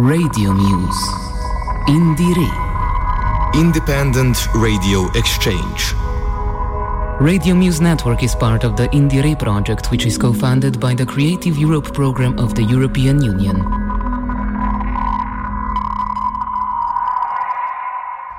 Radio Muse. Indire. Independent Radio Exchange. Radio Muse Network is part of the Indire project, which is co funded by the Creative Europe program of the European Union.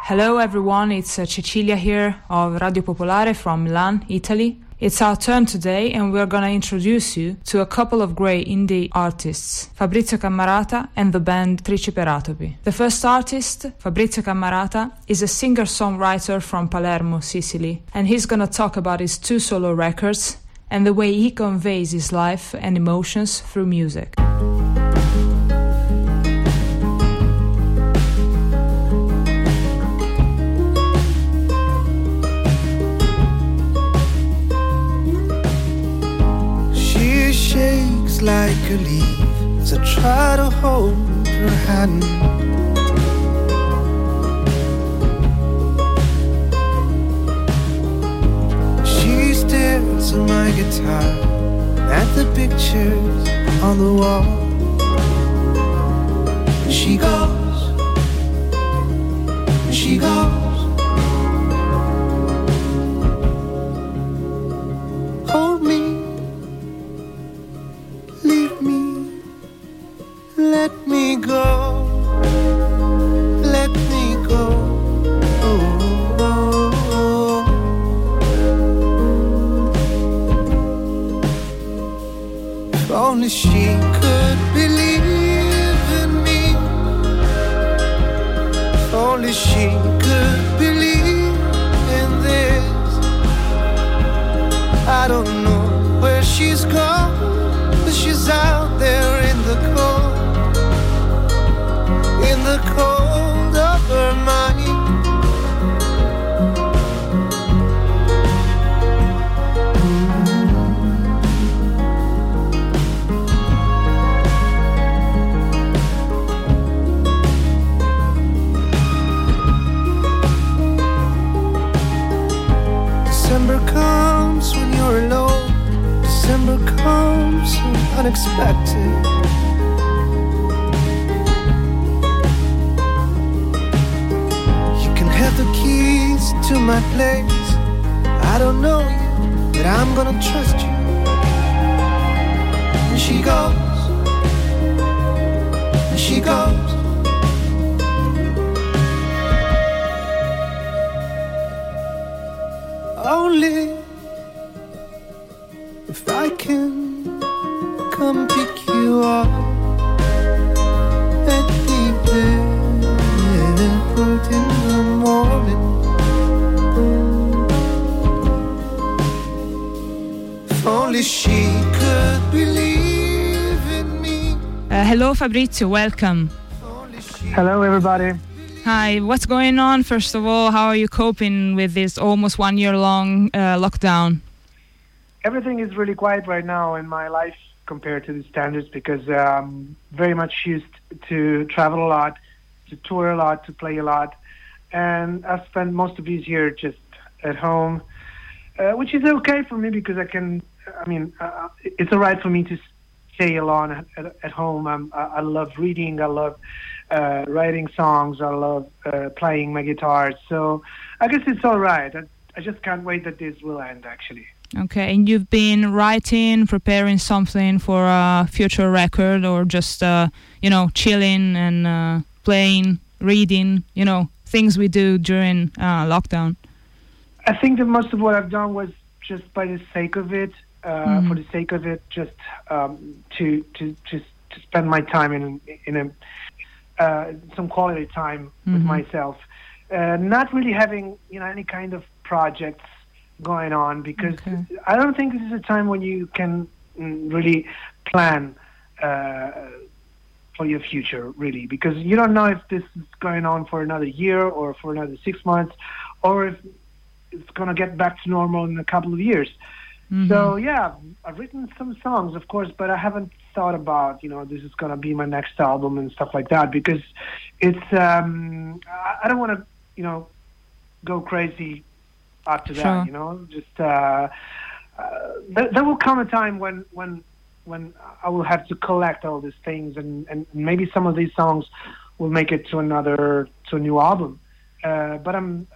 Hello, everyone. It's uh, Cecilia here of Radio Popolare from Milan, Italy. It's our turn today, and we're gonna introduce you to a couple of great indie artists, Fabrizio Cammarata and the band Triciperatopi. The first artist, Fabrizio Cammarata, is a singer-songwriter from Palermo, Sicily, and he's gonna talk about his two solo records and the way he conveys his life and emotions through music. Like a leaf as I try to hold her hand. She stares at my guitar, at the pictures on the wall. She goes, she unexpected. You can have the keys to my place. I don't know you, but I'm gonna trust you. And she goes, and she goes. Uh, hello, Fabrizio. Welcome. If only she Hello, everybody. Hi, what's going on? First of all, how are you coping with this almost one year long uh, lockdown? Everything is really quiet right now in my life compared to the standards because I'm very much used to travel a lot, to tour a lot, to play a lot. And I've spent most of these years just at home, uh, which is okay for me because I can, I mean, uh, it's all right for me to stay alone at, at, home. I'm, I, I love reading, I love uh, writing songs, I love uh, playing my guitar. So I guess it's all right. I, I just can't wait that this will end, actually. Okay, and you've been writing, preparing something for a future record, or just uh, you know chilling and uh, playing, reading, you know things we do during uh, lockdown. I think that most of what I've done was just by the sake of it, uh, Mhm. for the sake of it, just um, to to just to spend my time in in a uh, some quality time with Mhm. myself, uh, not really having you know any kind of projects going on because Okay. I don't think this is a time when you can mm, really plan. Uh, for your future, really, because you don't know if this is going on for another year or for another six months, or if it's going to get back to normal in a couple of years. Mhm. So yeah, I've written some songs, of course, but I haven't thought about you know this is going to be my next album and stuff like that because it's um, I, I don't want to you know go crazy after Sure. that. You know, just uh, uh, there, there will come a time when when when I will have to collect all these things, and, and maybe some of these songs will make it to another to a new album. Uh, but I'm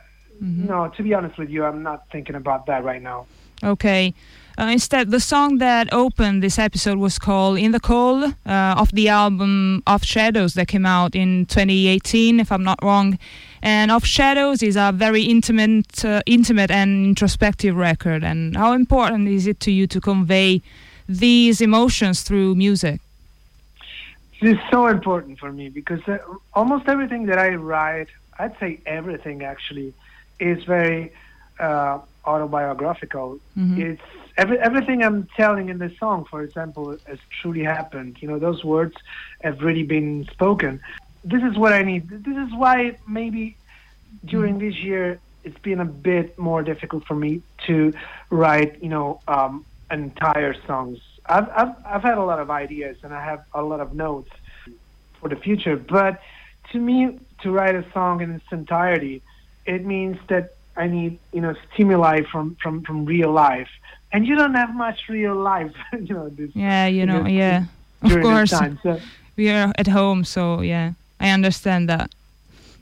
mm-hmm. no, to be honest with you, I'm not thinking about that right now. Okay. Uh, instead, the song that opened this episode was called "In the Cold" uh, of the album "Of Shadows" that came out in 2018, if I'm not wrong. And "Of Shadows" is a very intimate, uh, intimate and introspective record. And how important is it to you to convey these emotions through music? Is so important for me because uh, almost everything that I write, I'd say everything actually, is very uh, autobiographical. Mm-hmm. It's every, everything I'm telling in this song, for example, has truly happened. You know, those words have really been spoken. This is what I need. This is why maybe during mm-hmm. this year it's been a bit more difficult for me to write, you know, um, entire songs. I've, I've I've had a lot of ideas and I have a lot of notes for the future, but to me, to write a song in its entirety, it means that I need you know stimuli from from from real life, and you don't have much real life, you know. This, yeah, you know, this, yeah, of course. Time, so. We are at home, so yeah, I understand that.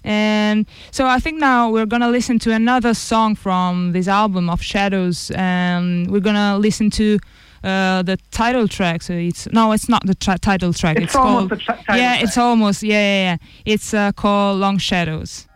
And so I think now we're gonna listen to another song from this album of Shadows, and we're gonna listen to uh, the title track. So it's no, it's not the tra- title track. It's, it's called yeah, track. it's almost yeah, yeah, yeah. It's uh, called Long Shadows.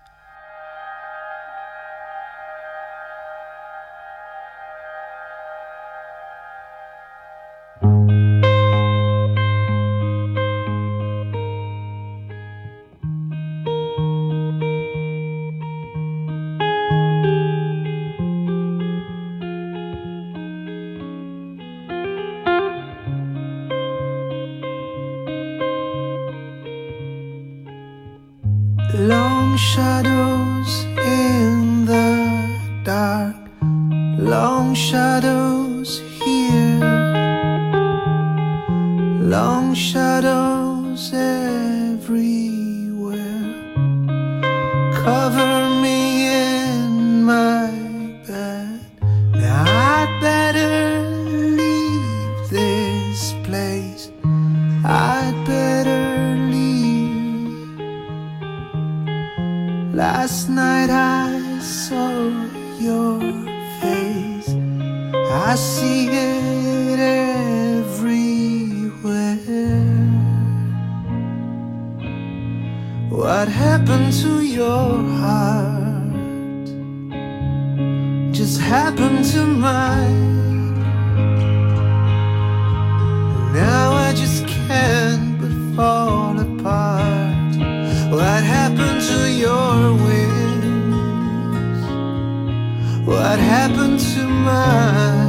What happened to my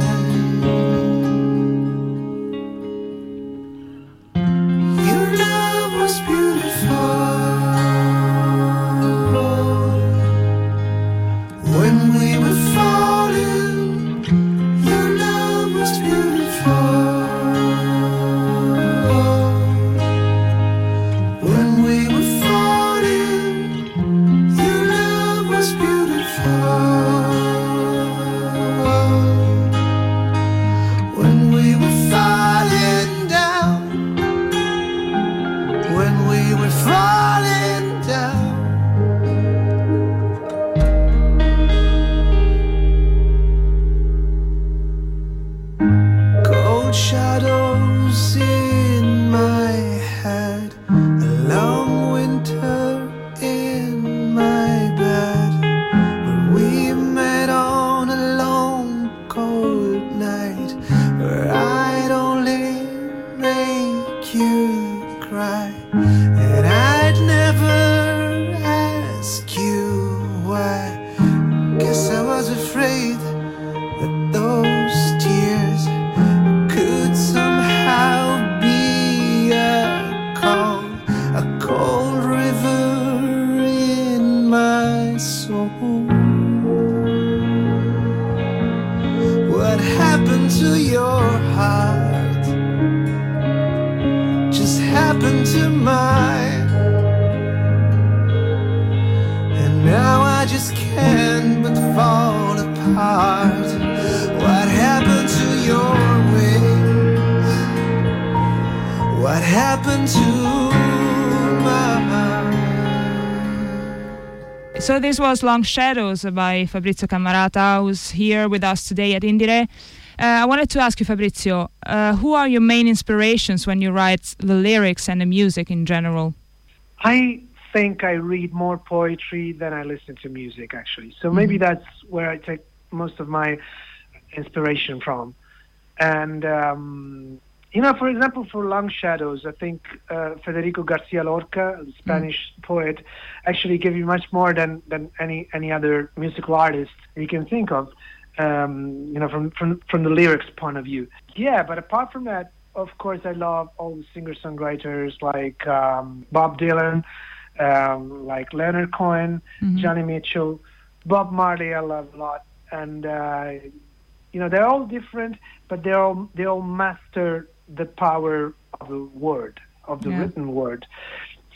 happened to your heart? Just happened to mine. And now I just can't but fall apart. What happened to your wings? What happened to So this was Long Shadows by Fabrizio Cammarata, who's here with us today at Indire. Uh, I wanted to ask you, Fabrizio, uh, who are your main inspirations when you write the lyrics and the music in general? I think I read more poetry than I listen to music, actually. So maybe that's where I take most of my inspiration from. And, um, you know, for example, for Long Shadows, I think uh, Federico Garcia Lorca, the Spanish poet, actually gave you much more than, than any, any other musical artist you can think of, um, you know, from, from, from the lyrics point of view. Yeah, but apart from that, of course, I love all the singer-songwriters like um, Bob Dylan, um, like Leonard Cohen, Joni Mitchell, Bob Marley. I love a lot, and uh, you know they're all different, but they all they all master the power of the word, of the Yeah. written word.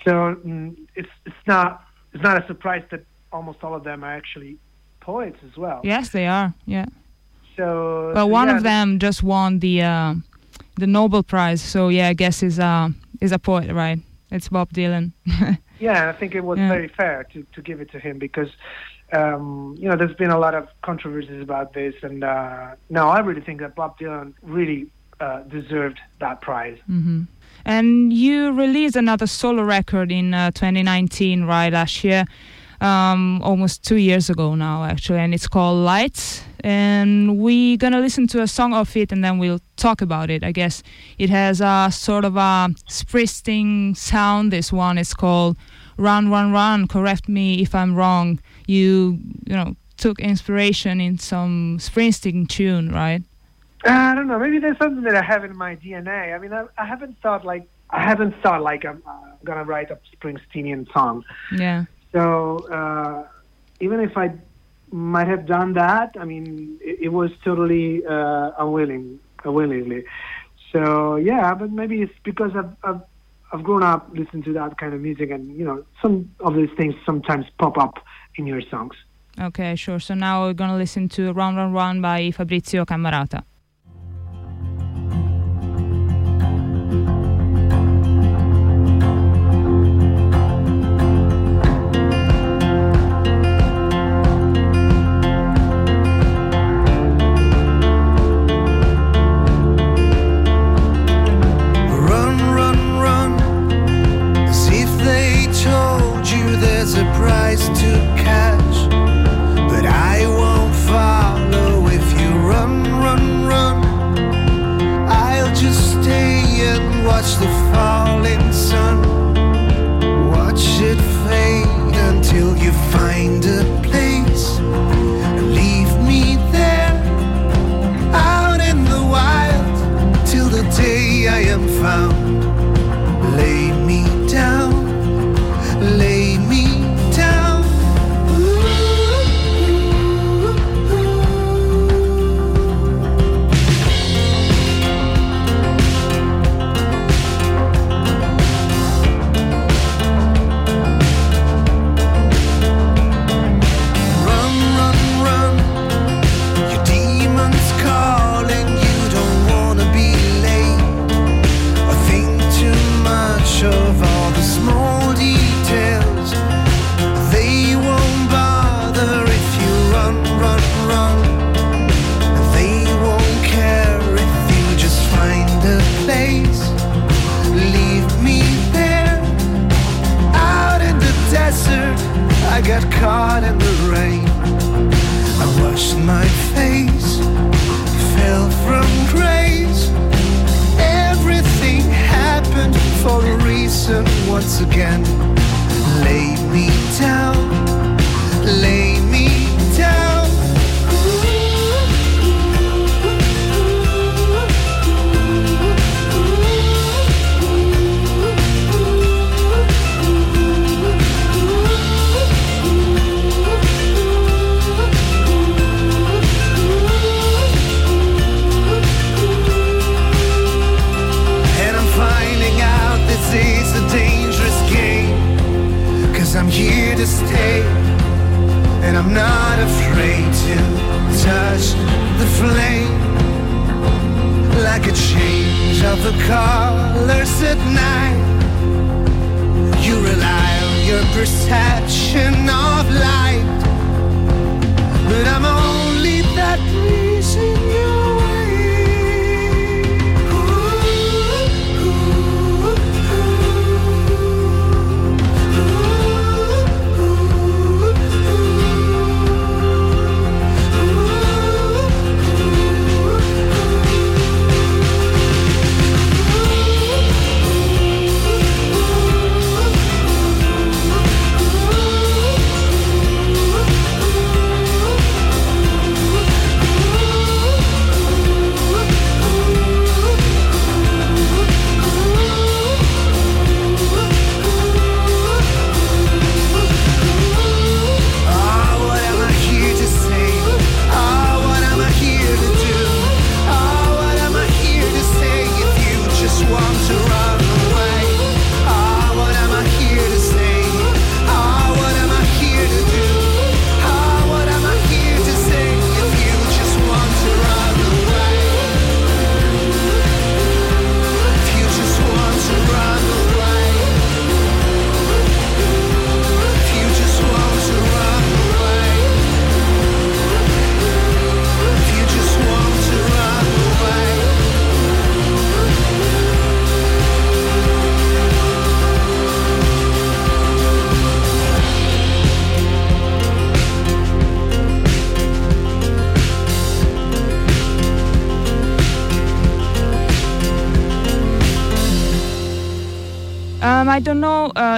So mm, it's it's not it's not a surprise that almost all of them are actually poets as well. Yes, they are. Yeah. So, but one yeah, of them just won the uh, the Nobel Prize, so yeah, I guess is uh, is a poet, right? It's Bob Dylan. Yeah, I think it was Yeah. very fair to, to give it to him because, um, you know, there's been a lot of controversies about this, and uh, no, I really think that Bob Dylan really uh, deserved that prize. hmm And you released another solo record in uh, 2019, right, last year, um, almost two years ago now, actually, and it's called Lights. And we're gonna listen to a song of it, and then we'll talk about it. I guess it has a sort of a Springsteen sound. This one is called "Run, Run, Run." Correct me if I'm wrong. You, you know, took inspiration in some Springsteen tune, right? Uh, I don't know. Maybe there's something that I have in my DNA. I mean, I, I haven't thought like I haven't thought like I'm uh, gonna write a Springsteenian song. Yeah. So uh, even if I might have done that, I mean, it, it was totally uh, unwilling, unwillingly. So yeah, but maybe it's because I've, I've I've grown up listening to that kind of music, and you know, some of these things sometimes pop up in your songs. Okay, sure. So now we're gonna listen to "Run, Run, Run" by Fabrizio Cammarata.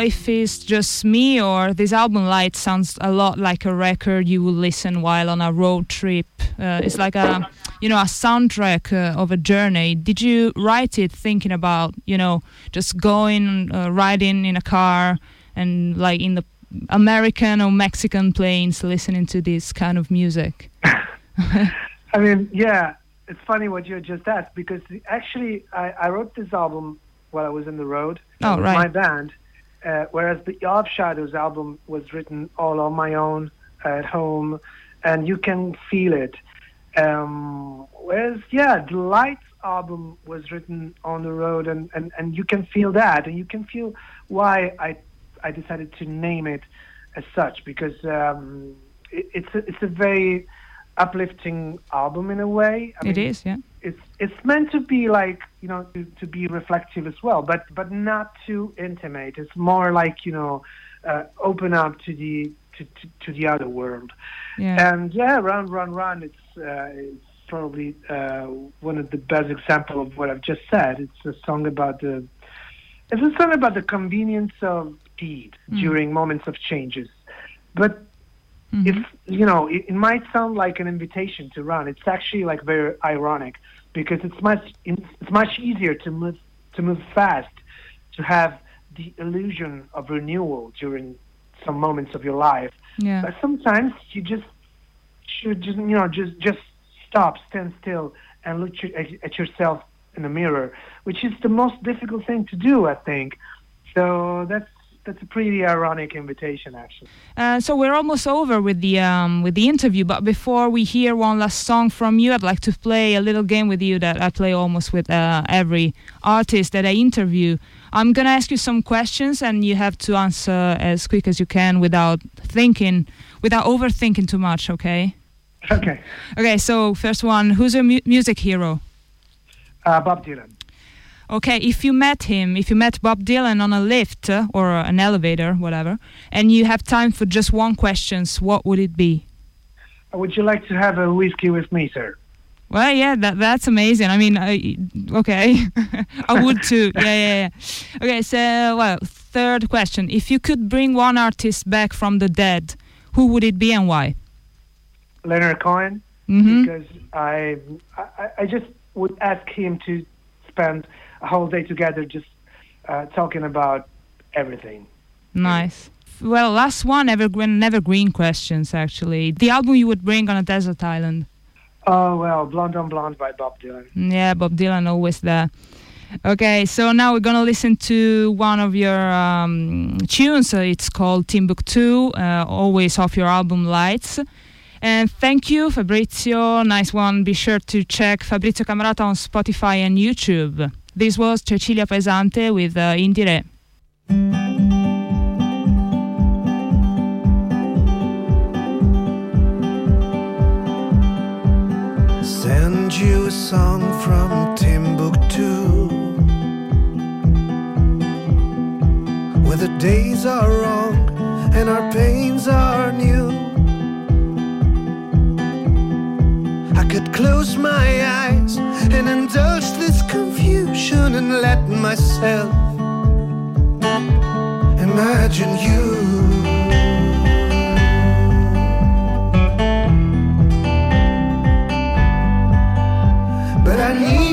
If it's just me or this album Light sounds a lot like a record you would listen while on a road trip. Uh, it's like a, you know, a soundtrack uh, of a journey. Did you write it thinking about, you know, just going uh, riding in a car and like in the American or Mexican planes listening to this kind of music? I mean, yeah, it's funny what you just asked because actually I, I wrote this album while I was in the road Oh, with right. my band, uh, whereas the Of Shadows album was written all on my own at home, and you can feel it. Um, whereas, yeah, the Lights album was written on the road, and, and, and you can feel that, and you can feel why I I decided to name it as such because um, it, it's a, it's a very uplifting album in a way. I It mean, is, yeah. It's it's meant to be like you know to, to be reflective as well but but not too intimate. It's more like you know uh, open up to the to, to, to the other world. Yeah. and yeah run run run. It's uh, it's probably uh, one of the best example of what I've just said. It's a song about the it's a song about the convenience of speed during moments of changes. But Mhm. if you know it, it might sound like an invitation to run it's actually like very ironic because it's much it's much easier to move to move fast to have the illusion of renewal during some moments of your life yeah. but sometimes you just should just you know just just stop stand still and look at yourself in the mirror which is the most difficult thing to do i think so that's that's a pretty ironic invitation actually Uh, so we're almost over with the um, with the interview, but before we hear one last song from you, I'd like to play a little game with you that I play almost with uh, every artist that I interview. I'm gonna ask you some questions, and you have to answer as quick as you can without thinking, without overthinking too much. Okay? okay Okay. So first one, who's your mu- music hero? uh, bob dylan Okay, if you met him, if you met Bob Dylan on a lift uh, or an elevator, whatever, and you have time for just one questions, what would it be? Would you like to have a whiskey with me, sir? Well, yeah, that that's amazing. I mean, I, okay, I would too. Yeah, yeah, yeah. Okay, so well, third question: If you could bring one artist back from the dead, who would it be and why? Leonard Cohen, hmm because I, I I just would ask him to spend a whole day together just uh, talking about everything. Nice. Well, last one, evergreen, evergreen questions. Actually, the album you would bring on a desert island. Oh well, Blonde on Blonde by Bob Dylan. Yeah, Bob Dylan always there. Okay, so now we're gonna listen to one of your um, tunes. Uh, it's called Timbuktu, uh, always off your album Lights. And thank you, Fabrizio. Nice one. Be sure to check Fabrizio Cammarata on Spotify and YouTube. This was Cecilia Pesante with uh, Indire. Send you a song from Timbuktu Where the days are wrong and our pains are new I could close my eyes and indulge this confusion and let myself imagine you. But I needed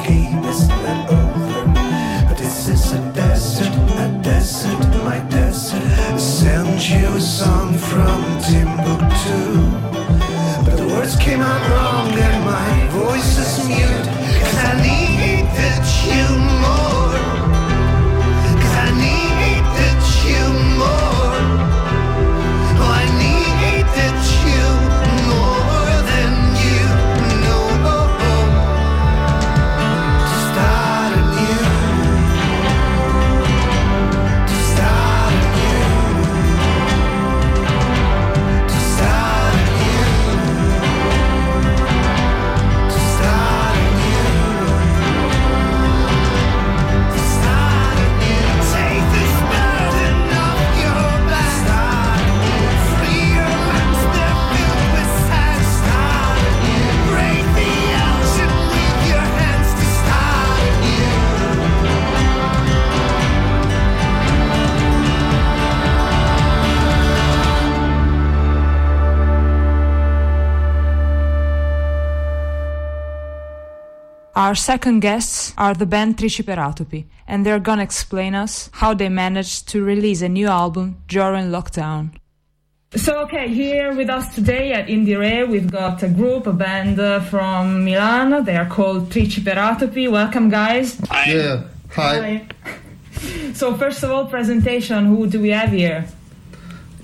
cause Our second guests are the band Triciperatopi, and they're gonna explain us how they managed to release a new album during lockdown. So, okay, here with us today at Indie Re, we've got a group, a band uh, from Milan. They are called Triciperatopi. Welcome, guys. Yeah. Hi. So, first of all, presentation. Who do we have here?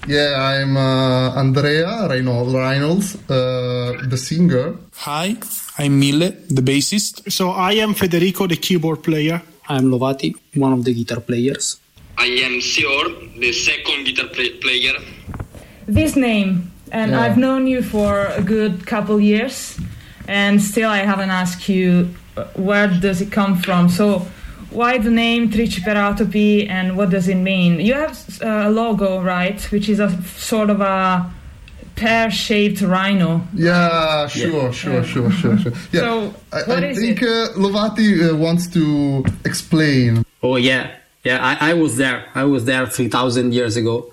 Yeah, I'm uh, Andrea Reynolds, Reynolds uh, the singer. Hi, I'm Mille, the bassist. So I am Federico, the keyboard player. I'm Lovati, one of the guitar players. I am Sior, the second guitar play- player. This name, and Yeah. I've known you for a good couple years, and still I haven't asked you uh, where does it come from. So, why the name Triciperatopi, and what does it mean? You have uh, a logo, right, which is a sort of a pear-shaped rhino. Yeah, sure, sure, sure, sure, sure. Yeah. So, I, what I is think it? uh, Lovati uh, wants to explain. Oh yeah, yeah. I, I was there. I was there three thousand years ago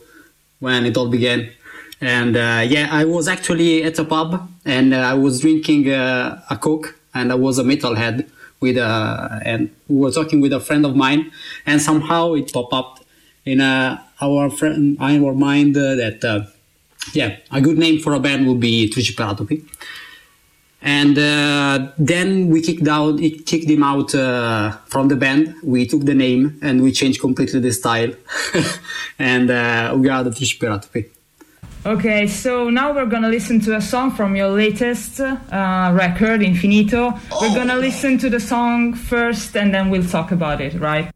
when it all began, and uh, yeah, I was actually at a pub and uh, I was drinking uh, a coke and I was a metalhead with a and we were talking with a friend of mine and somehow it popped up in uh, our friend our mind uh, that uh, yeah a good name for a band would be Triciperatopi. And uh, then we kicked out, it kicked him out uh, from the band. We took the name and we changed completely the style. and we are the Triciperatopi. Okay, so now we're gonna listen to a song from your latest uh, record, Infinito. We're gonna listen to the song first and then we'll talk about it, right?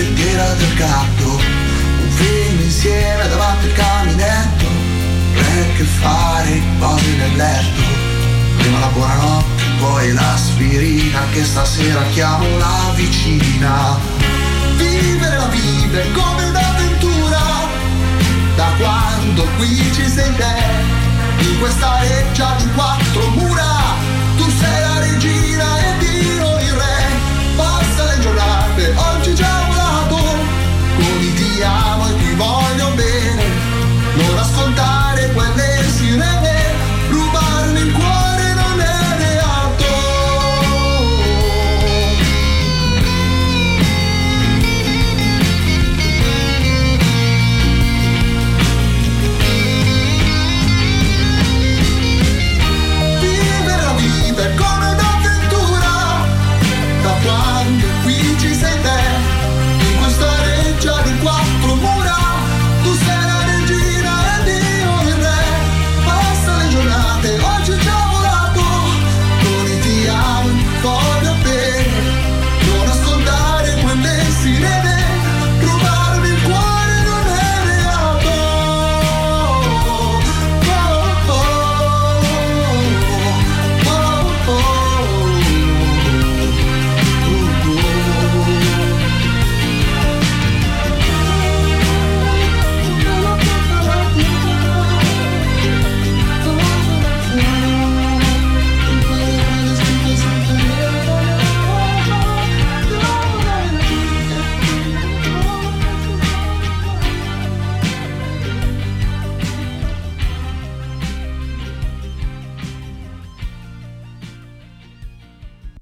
Lettiera del gatto Un film insieme davanti al caminetto Re che fare, cose nel letto Prima la buonanotte, poi la sfida un'aspirina che stasera chiamo la vicina. Vivere la vita è come un'avventura, da quando qui ci sei te, in questa reggia di quattro mura, tu sei la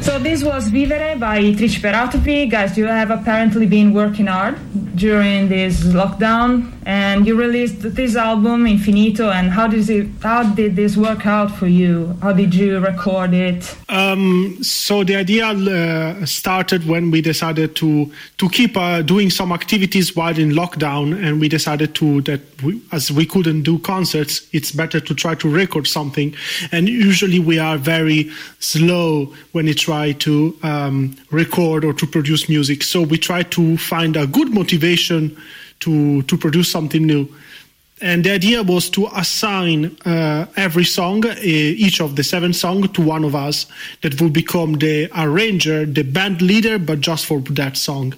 So this was Vivere by Triciperatopi. Guys, you have apparently been working hard during this lockdown and you released this album Infinito and how did it how did this work out for you? How did you record it? Um, so the idea uh, started when we decided to to keep uh, doing some activities while in lockdown, and we decided to that we, as we couldn't do concerts, it's better to try to record something. And usually we are very slow when we try to um, record or to produce music. So we try to find a good motivation to to produce something new and the idea was to assign uh, every song, uh, each of the seven songs, to one of us that would become the arranger, the band leader, but just for that song.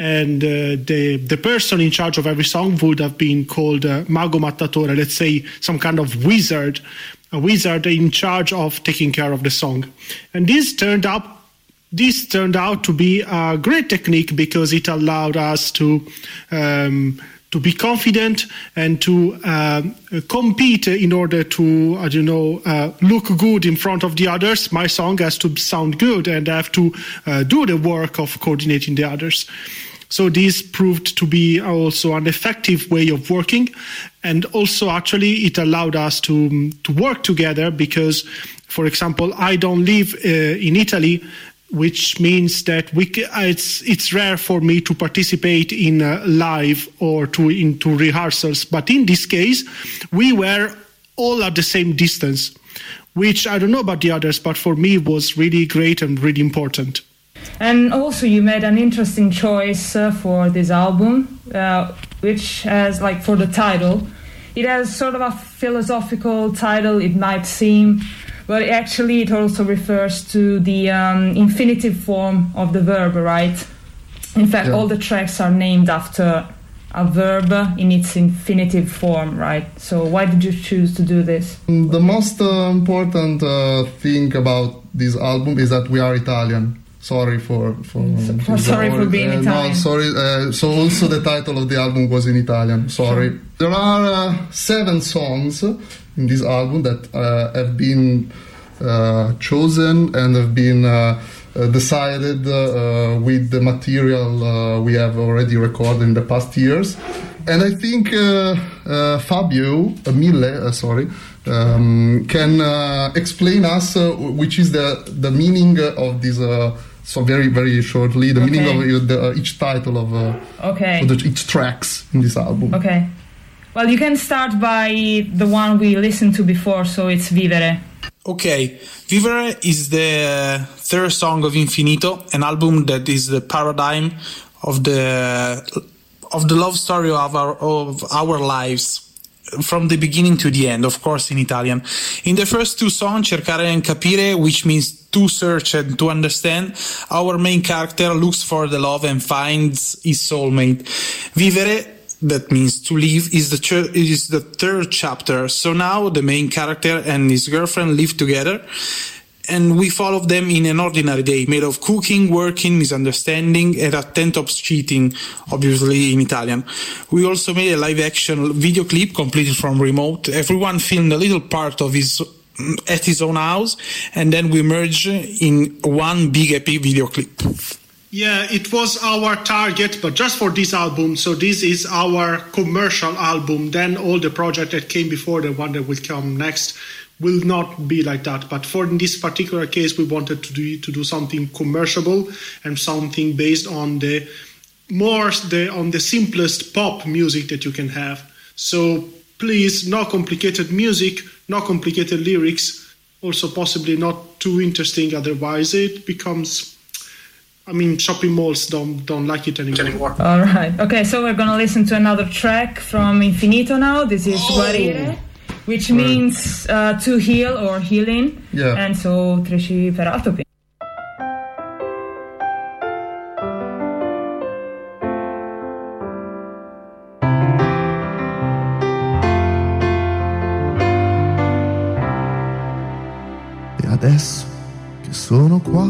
And uh, the the person in charge of every song would have been called uh, mago mattatore, let's say some kind of wizard, a wizard in charge of taking care of the song. And this turned up this turned out to be a great technique because it allowed us to um, to be confident and to uh, compete in order to I don't know uh, look good in front of the others. My song has to sound good, and I have to uh, do the work of coordinating the others. So this proved to be also an effective way of working, and also actually it allowed us to to work together because, for example, I don't live uh, in Italy which means that we uh, it's it's rare for me to participate in uh, live or to into rehearsals but in this case we were all at the same distance which i don't know about the others but for me was really great and really important. And also, you made an interesting choice uh, for this album, uh, which has, like, for the title, it has sort of a philosophical title, it might seem, but actually, it also refers to the um, infinitive form of the verb, right? In fact, Yeah. all the tracks are named after a verb in its infinitive form, right? So, why did you choose to do this? The most uh, important uh, thing about this album is that we are Italian. Sorry for for, for- sorry for being uh, Italian. No, sorry. Uh, so also the title of the album was in Italian. Sorry. There are uh, seven songs in this album that uh, have been uh, chosen and have been. Uh, decided uh, with the material uh, we have already recorded in the past years. And I think Fabio Mille, sorry, um, can uh, explain us uh, which is the, the meaning of this. Uh, so very very shortly, the meaning Okay. of the, uh, each title of, uh, Okay. of the, each tracks in this album. Okay. Well, you can start by the one we listened to before, so it's Vivere. Okay, Vivere is the third song of Infinito, an album that is the paradigm of the of the love story of our of our lives. From the beginning to the end, of course, in Italian. In the first two songs, Cercare and Capire, which means to search and to understand, our main character looks for the love and finds his soulmate. Vivere, that means to live, is the, ch- is the third chapter. So now the main character and his girlfriend live together and we follow them in an ordinary day made of cooking, working, misunderstanding, and a tent of cheating, obviously in Italian. We also made a live action video clip completed from remote. Everyone filmed a little part of his at his own house, and then we merge in one big epic video clip. Yeah, it was our target, but just for this album. So this is our commercial album. Then all the project that came before, the one that will come next, will not be like that. But for this particular case, we wanted to do to do something commercial and something based on the more the on the simplest pop music that you can have. So please, no complicated music, no complicated lyrics. Also, possibly not too interesting. Otherwise, it becomes. I mean, shopping malls don't don't like it anymore. All right. Okay, so we're gonna listen to another track from Infinito now. This is Oh. Guarire, which means uh, to heal or healing. Yeah. And so treci per alto. E adesso che sono qua,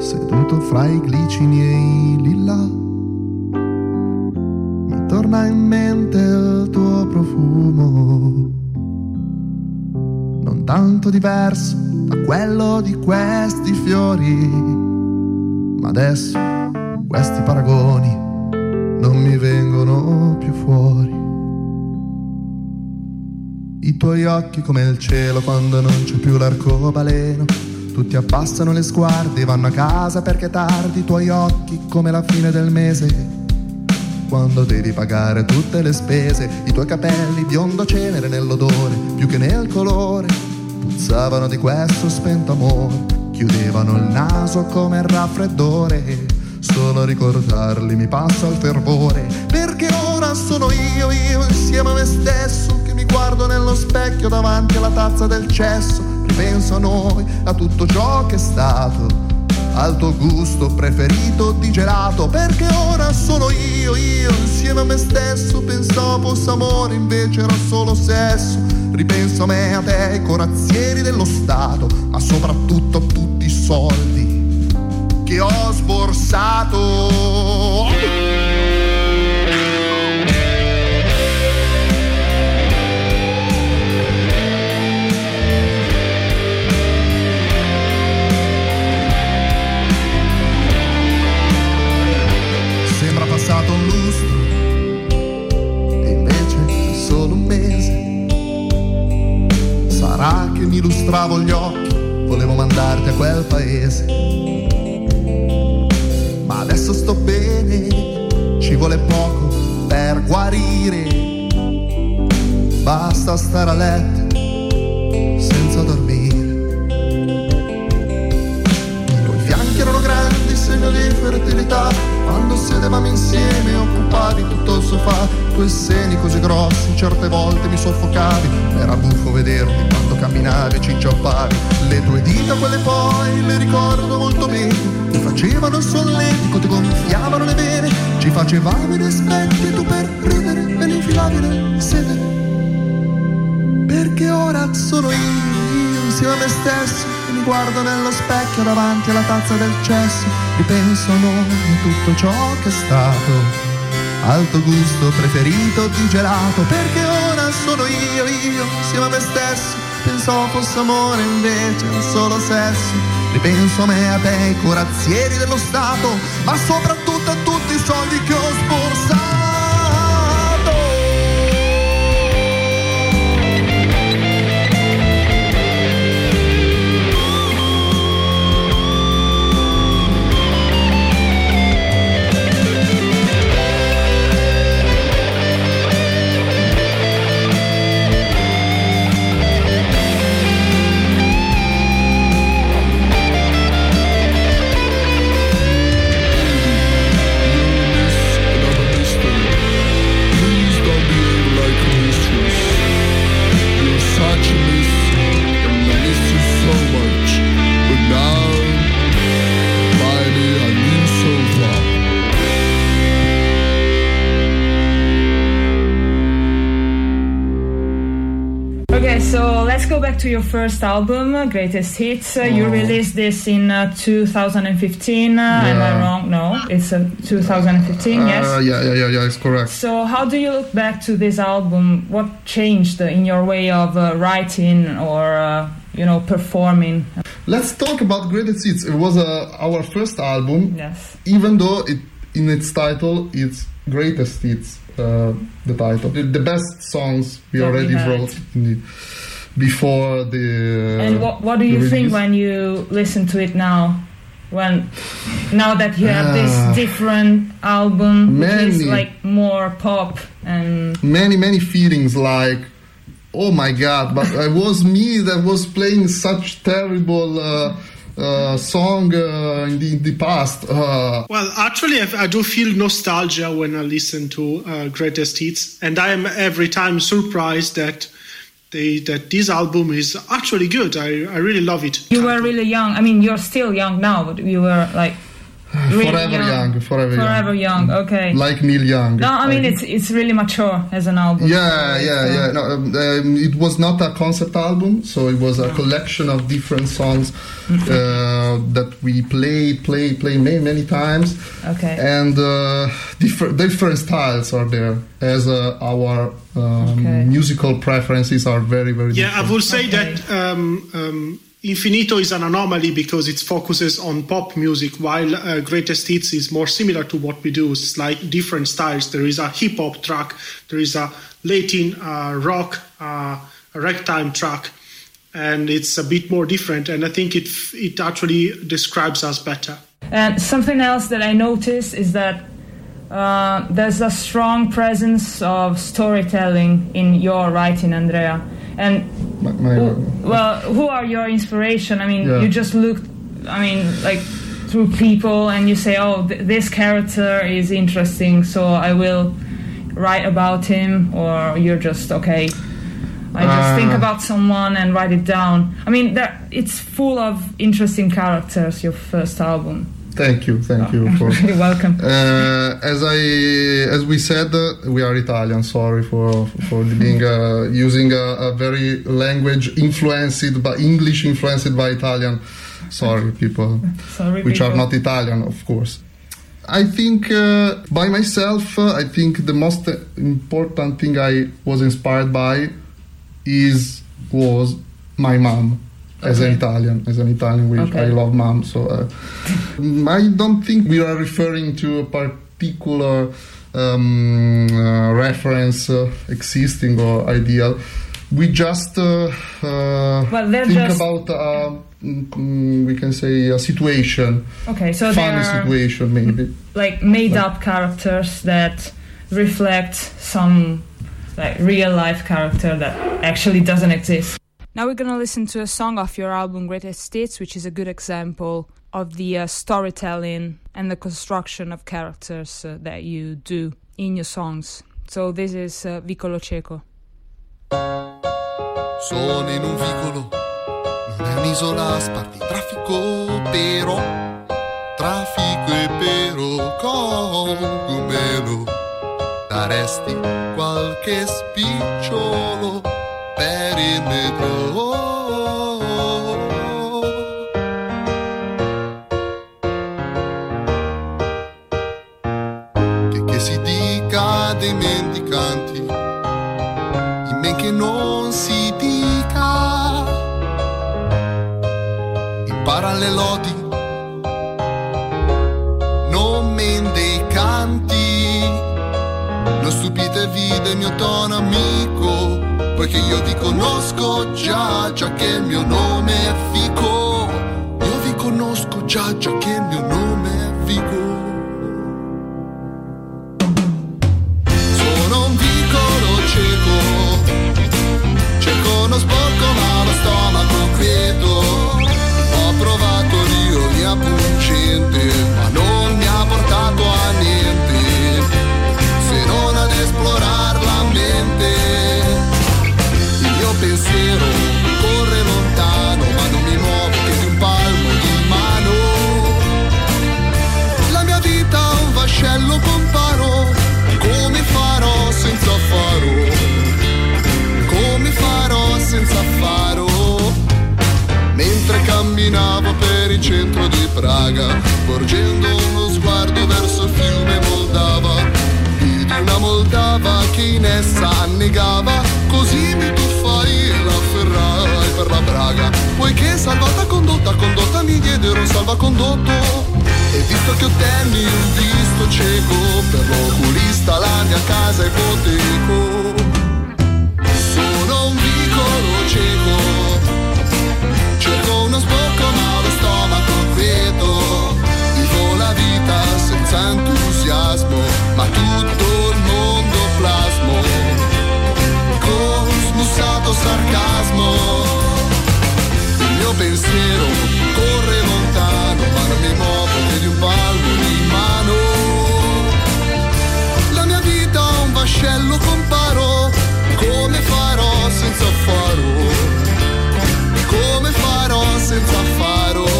seduto fra i glicini e i lilla, mi torna in mente tanto diverso da quello di questi fiori, ma adesso questi paragoni non mi vengono più fuori. I tuoi occhi come il cielo quando non c'è più l'arcobaleno. Tutti abbassano le sguardi e vanno a casa perché tardi. I tuoi occhi come la fine del mese. Quando devi pagare tutte le spese. I tuoi capelli biondo cenere nell'odore più che nel colore. Puzzavano di questo spento amore. Chiudevano il naso come il raffreddore. Solo a ricordarli mi passa il fervore. Perché ora sono io, io insieme a me stesso che mi guardo nello specchio davanti alla tazza del cesso. Ripenso a noi, a tutto ciò che è stato. Al tuo gusto preferito di gelato. Perché ora sono io, io insieme a me stesso. Pensavo fosse amore, invece era solo sesso. Ripenso a me, a te, ai corazzieri dello Stato, ma soprattutto a tutti i soldi che ho sborsato. Sarà che mi lustravo gli occhi, volevo mandarti a quel paese. Ma adesso sto bene, ci vuole poco per guarire. Basta stare a letto senza dormire. I tuoi fianchi erano grandi, segno di fertilità. Quando sedevamo insieme occupavi tutto il sofà. I tuoi seni così grossi, certe volte mi soffocavi. Era buffo vederti quando camminavi e ci inciampavi. Le tue dita, quelle poi, le ricordo molto bene. Ti facevano il solletico, ti gonfiavano le vene. Ci facevamo inaspetti e tu per ridere me ne infilavi nel sedere. Perché ora sono io, insieme a me stesso mi guardo nello specchio davanti alla tazza del cesso. Ripenso a noi, a tutto ciò che è stato, al tuo gusto preferito di gelato. Perché ora sono io, io insieme a me stesso. Pensavo fosse amore, invece solo sesso. Ripenso a me, a te, ai corazzieri dello Stato, ma soprattutto a tutti i soldi che ho sborsato. To your first album, uh, Greatest Hits. Uh, You Oh. released this in uh, 2015. Uh, Am I wrong? No, it's uh, 2015. yes. Uh, yeah, yeah, yeah, yeah, it's correct. So, how do you look back to this album? What changed in your way of uh, writing or, uh, you know, performing? Let's talk about Greatest Hits. It was uh, our first album, Yes. even though it, in its title it's Greatest Hits, uh, the title. The, best songs we That already had. wrote before the. and what, what do you the think when you listen to it now? When now that you have Ah. this different album, which is Many. like more pop and many many feelings like oh my god but it was me that was playing such terrible uh, uh, song uh, in, the, in the past uh, Well, actually, I, I do feel nostalgia when I listen to uh, Greatest Hits, and I am every time surprised that they, that this album is actually good. I, I really love it. You were really young. I mean, you're still young now, but you were like really forever young, forever, forever young. Okay. like Neil Young no, I mean it's it's really mature as an album. yeah yeah yeah no, um, um, it was not a concept album so it was a collection of different songs uh, that we played play play many many times Okay. and uh, different different styles are there as uh, our um, Okay. musical preferences are very very Yeah, I different. would say that um, um, Infinito is an anomaly because it focuses on pop music, while uh, Greatest Hits is more similar to what we do. It's like different styles. There is a hip hop track, there is a Latin uh, rock, uh, ragtime track, and it's a bit more different. And I think it it actually describes us better. And something else that I noticed is that uh, there's a strong presence of storytelling in your writing, Andrea. And My- my- who- well, who are your inspiration? I mean, Yeah. you just look. I mean, like through people, and you say, "Oh, th- this character is interesting, so I will write about him," or you're just okay. I just think Uh. about someone and write it down. I mean, there, it's full of interesting characters. Your first album. Thank you thank you for You're welcome. Uh, as I, as we said, uh, we are Italian. Sorry for for being uh, using a, a very language influenced by English influenced by Italian. Sorry, people, Sorry, which are not Italian, of course. I think uh, by myself, uh, I think the most important thing I was inspired by is was my mom as an Italian, as an Italian, which Okay. I love mom. So uh, I don't think we are referring to a particular um, uh, reference uh, existing or ideal. We just uh, uh, Well, think just- about uh, mm, mm, we can say a situation, Okay, so funny situation maybe. like made up characters that reflect some like real life character that actually doesn't exist. Now we're gonna listen to a song off your album Greatest Hits, which is a good example of the uh, storytelling and the construction of characters uh, that you do in your songs. So this is uh, Vicolo Cieco. Sono in un vicolo, non è un'isola, sparti traffico però, traffico e però cogumelo, daresti qualche spicciolo per il metro. Le lodi. Non men dei canti. Non stupitevi del mio tono amico poiché io vi conosco già già che il mio nome è Fico. Io vi conosco già già che il mio nome è Praga, porgendo uno sguardo verso il fiume Moldava. Vidi una Moldava che in essa annegava, così mi tuffai e la afferrai per la Praga. Poiché salvata condotta, condotta mi diedero un salvacondotto. E visto che ottenni un visto cieco, per l'oculista la mia casa è ipoteco. Sono un vicolo cieco, cerco uno sbocco senza entusiasmo, ma tutto il mondo plasmo. Con smussato sarcasmo, il mio pensiero corre lontano, ma non mi muovo più di un palmo di mano. La mia vita è un vascello comparo, come farò senza faro? Come farò senza faro?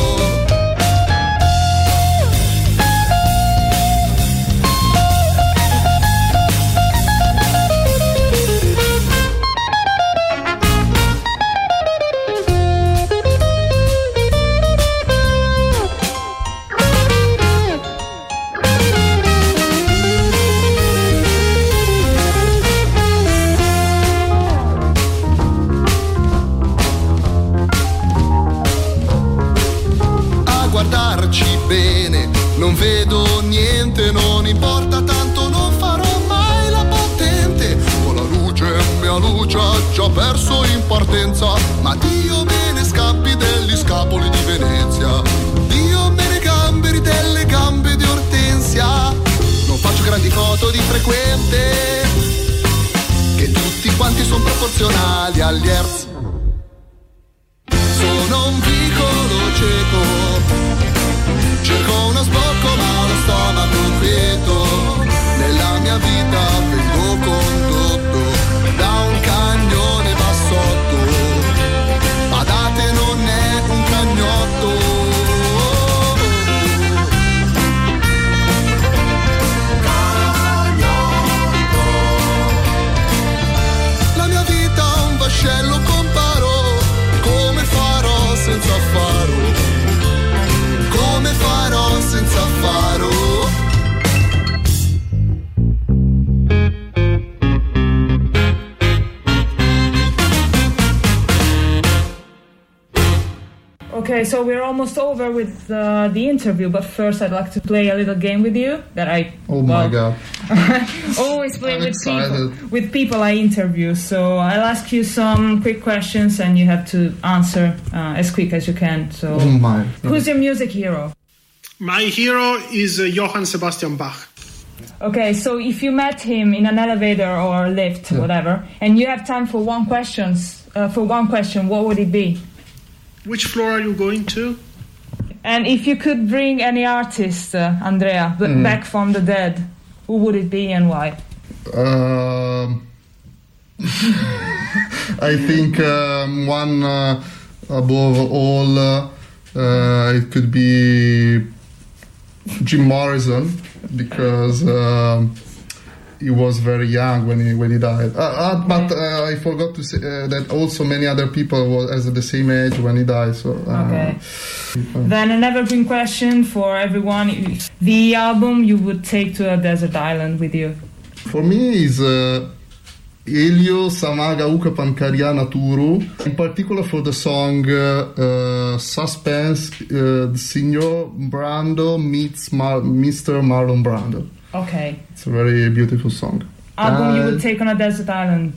Okay, so we're almost over with uh, the interview, but first I'd like to play a little game with you that I Oh my god. always play I'm with people with people I interview. So I'll ask you some quick questions, and you have to answer uh, as quick as you can. So, Oh my. who's your music hero? My hero is uh, Johann Sebastian Bach. Okay, so if you met him in an elevator or a lift, whatever, and you have time for one questions uh, for one question, what would it be? Which floor are you going to? And if you could bring any artist, uh, Andrea, b- Mm. back from the dead, who would it be and why? Um, I think um, one uh, above all, uh, uh, it could be Jim Morrison because um, he was very young when he when he died. Uh, uh, but uh, I forgot to say uh, that also many other people were as the same age when he died. So uh, Okay. Then an evergreen question for everyone: the album you would take to a desert island with you. For me is uh, Elio Samaga Hukapan Kariyana Turu, in particular for the song uh, uh, Suspense, uh, Signor Brando meets Mar- Mr. Marlon Brando. Okay. It's a very beautiful song. Album you Uh, would take on a desert island.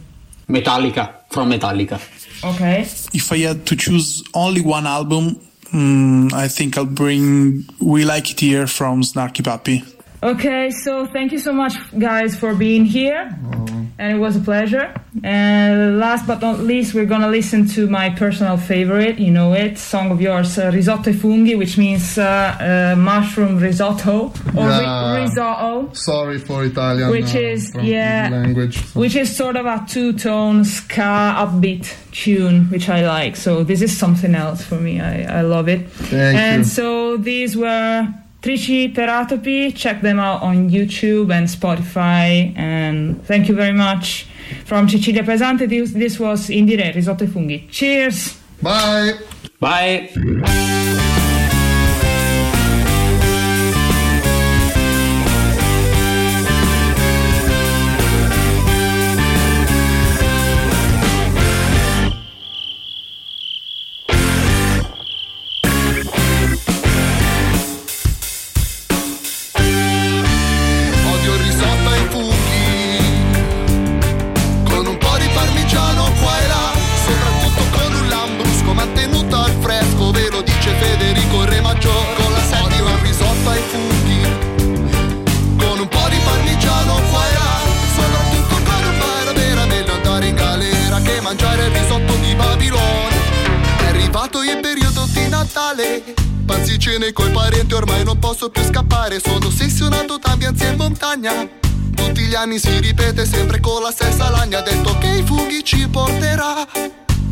Metallica, from Metallica. Okay. If I had to choose only one album, mm, I think I'll bring We Like It Here from Snarky Puppy. Okay, so thank you so much, guys, for being here. And it was a pleasure. And last but not least, we're gonna listen to my personal favorite, you know it, song of yours, uh, Risotto e Funghi, which means uh, uh, mushroom risotto or ri- risotto. Sorry for Italian Which uh, is, yeah, language. which is sort of a two-tone ska upbeat tune, which I like. So this is something else for me. I, I love it. Thank and you. so these were Triciperatopi. Check them out on YouTube and Spotify. And thank you very much. From Cecilia Pesante, this, this was Indire Risotto e Funghi. Cheers! Bye! Bye! Tutti gli anni si ripete sempre con la stessa lagna. Detto che i funghi ci porterà.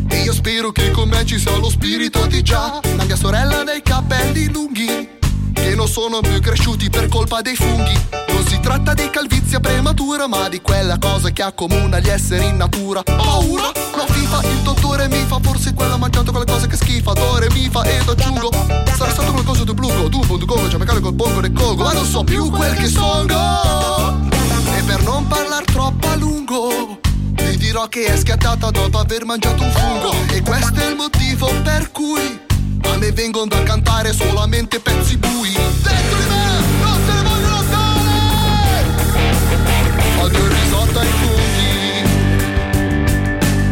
E io spero che con me ci sia lo spirito di già. La mia sorella dei capelli lunghi. Che non sono più cresciuti per colpa dei funghi. Non si tratta di calvizia prematura, ma di quella cosa che accomuna gli esseri in natura. Paura? No, FIFA, il dottore mi fa, forse quello ha mangiato quelle cose che schifa. Dore mi fa ed aggiungo. Sarà stato qualcosa di blugo, tu, punto, come, c'è col bongo del cogo, ma non so più quel che sono. Per non parlare troppo a lungo. Vi dirò che è scattata dopo aver mangiato un fungo. E questo è il motivo per cui A me vengono da cantare solamente pezzi bui. Dentro di me non se ne vogliono stare Odio il risotto ai funghi.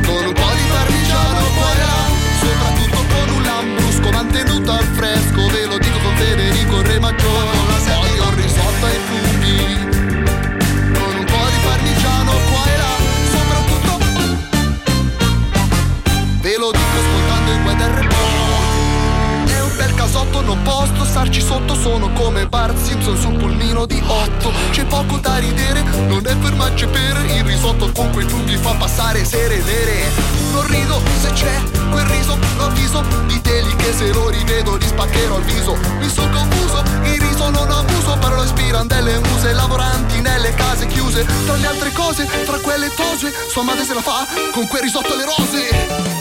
Con un po' di parmigiano là Soprattutto con un lambrusco mantenuto al fresco. Ve lo dico con Federico Re Maggiore un bel casotto, non posso starci sotto, sono come Bart Simpson sul pulmino di 8. C'è poco da ridere, non è per mangiare il risotto con quei funghi fa passare sere nere. Non rido se c'è quel riso, l'ho avviso, diteli che se lo rivedo li spaccherò il viso. Mi sono confuso, il riso non abuso, però lo ispirano delle muse lavoranti nelle case chiuse. Tra le altre cose, tra quelle tose, sua madre se la fa con quel risotto alle rose.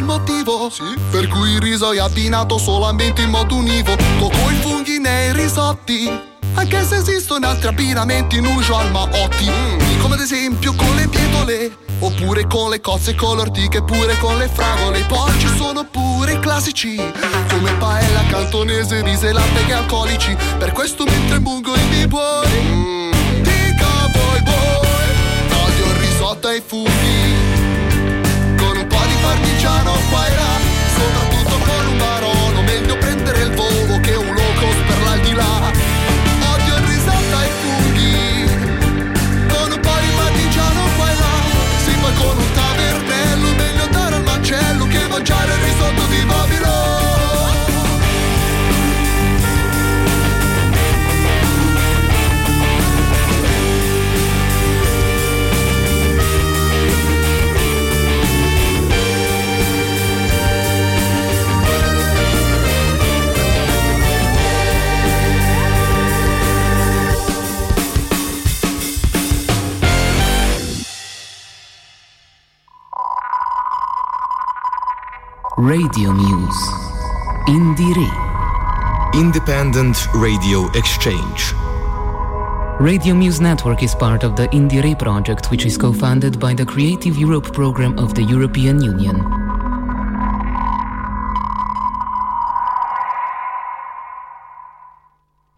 Il motivo Per cui il riso è abbinato solamente in modo univoco Con i funghi nei risotti Anche se esistono altri abbinamenti unusual ma ottimi Come ad esempio con le pietole Oppure con le cozze con le ortiche Pure con le fragole. Poi ci sono pure i classici Come paella cantonese, riso e latte e alcolici. Per questo mentre mungo i miei buoni mm, Dica voi voi Odio il risotto ai funghi e là, soprattutto con un barono, meglio prendere il volo che un low cost per l'aldilà. Odio il risotto ai funghi, con un po' di parmigiano qua e là, sì poi con un tavernello, meglio andare al macello che mangiare il risotto Radio Muse. Indire. Independent Radio Exchange. Radio Muse Network is part of the Indire project, which is co funded by the Creative Europe program of the European Union.